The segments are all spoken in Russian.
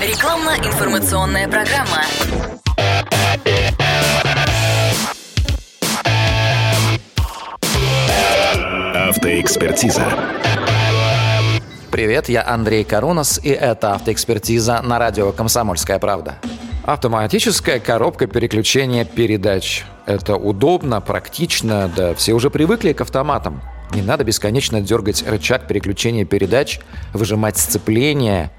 Рекламно-информационная программа. Автоэкспертиза. Привет, я Андрей Карунас, и это автоэкспертиза на радио «Комсомольская правда». Автоматическая коробка переключения передач. Это удобно, практично, да все уже привыкли к автоматам. Не надо бесконечно дергать рычаг переключения передач, выжимать сцепление.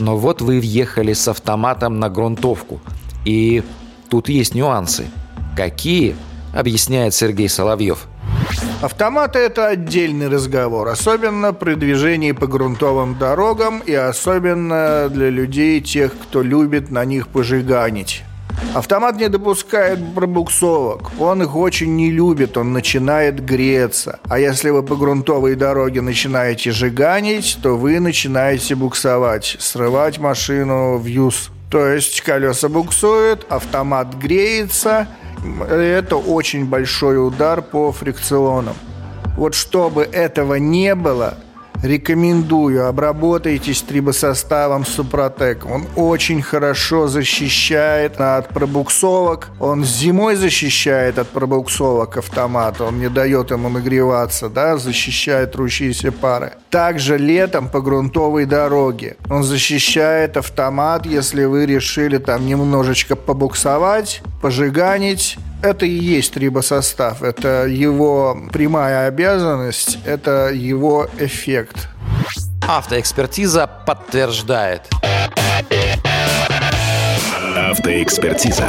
Но вот вы въехали с автоматом на грунтовку. И тут есть нюансы. Какие? Объясняет Сергей Соловьев – Автоматы – это отдельный разговор, особенно при движении по грунтовым дорогам и особенно для людей, тех, кто любит на них пожиганить. Автомат не допускает пробуксовок. Он их очень не любит, он начинает греться. А если вы по грунтовой дороге начинаете жиганить, то вы начинаете буксовать, срывать машину в юз. То есть колеса буксуют, автомат греется – это очень большой удар по фрикционам. Вот чтобы этого не было, Рекомендую, обработайтесь трибосоставом Супротек. Он очень хорошо защищает от пробуксовок. Он зимой защищает от пробуксовок автомат. Он не дает ему нагреваться, да, защищает трущиеся пары. Также летом по грунтовой дороге. Он защищает автомат, если вы решили там немножечко побуксовать, пожиганить, это и есть трибосостав. Это его прямая обязанность, это его эффект. Автоэкспертиза подтверждает. Автоэкспертиза.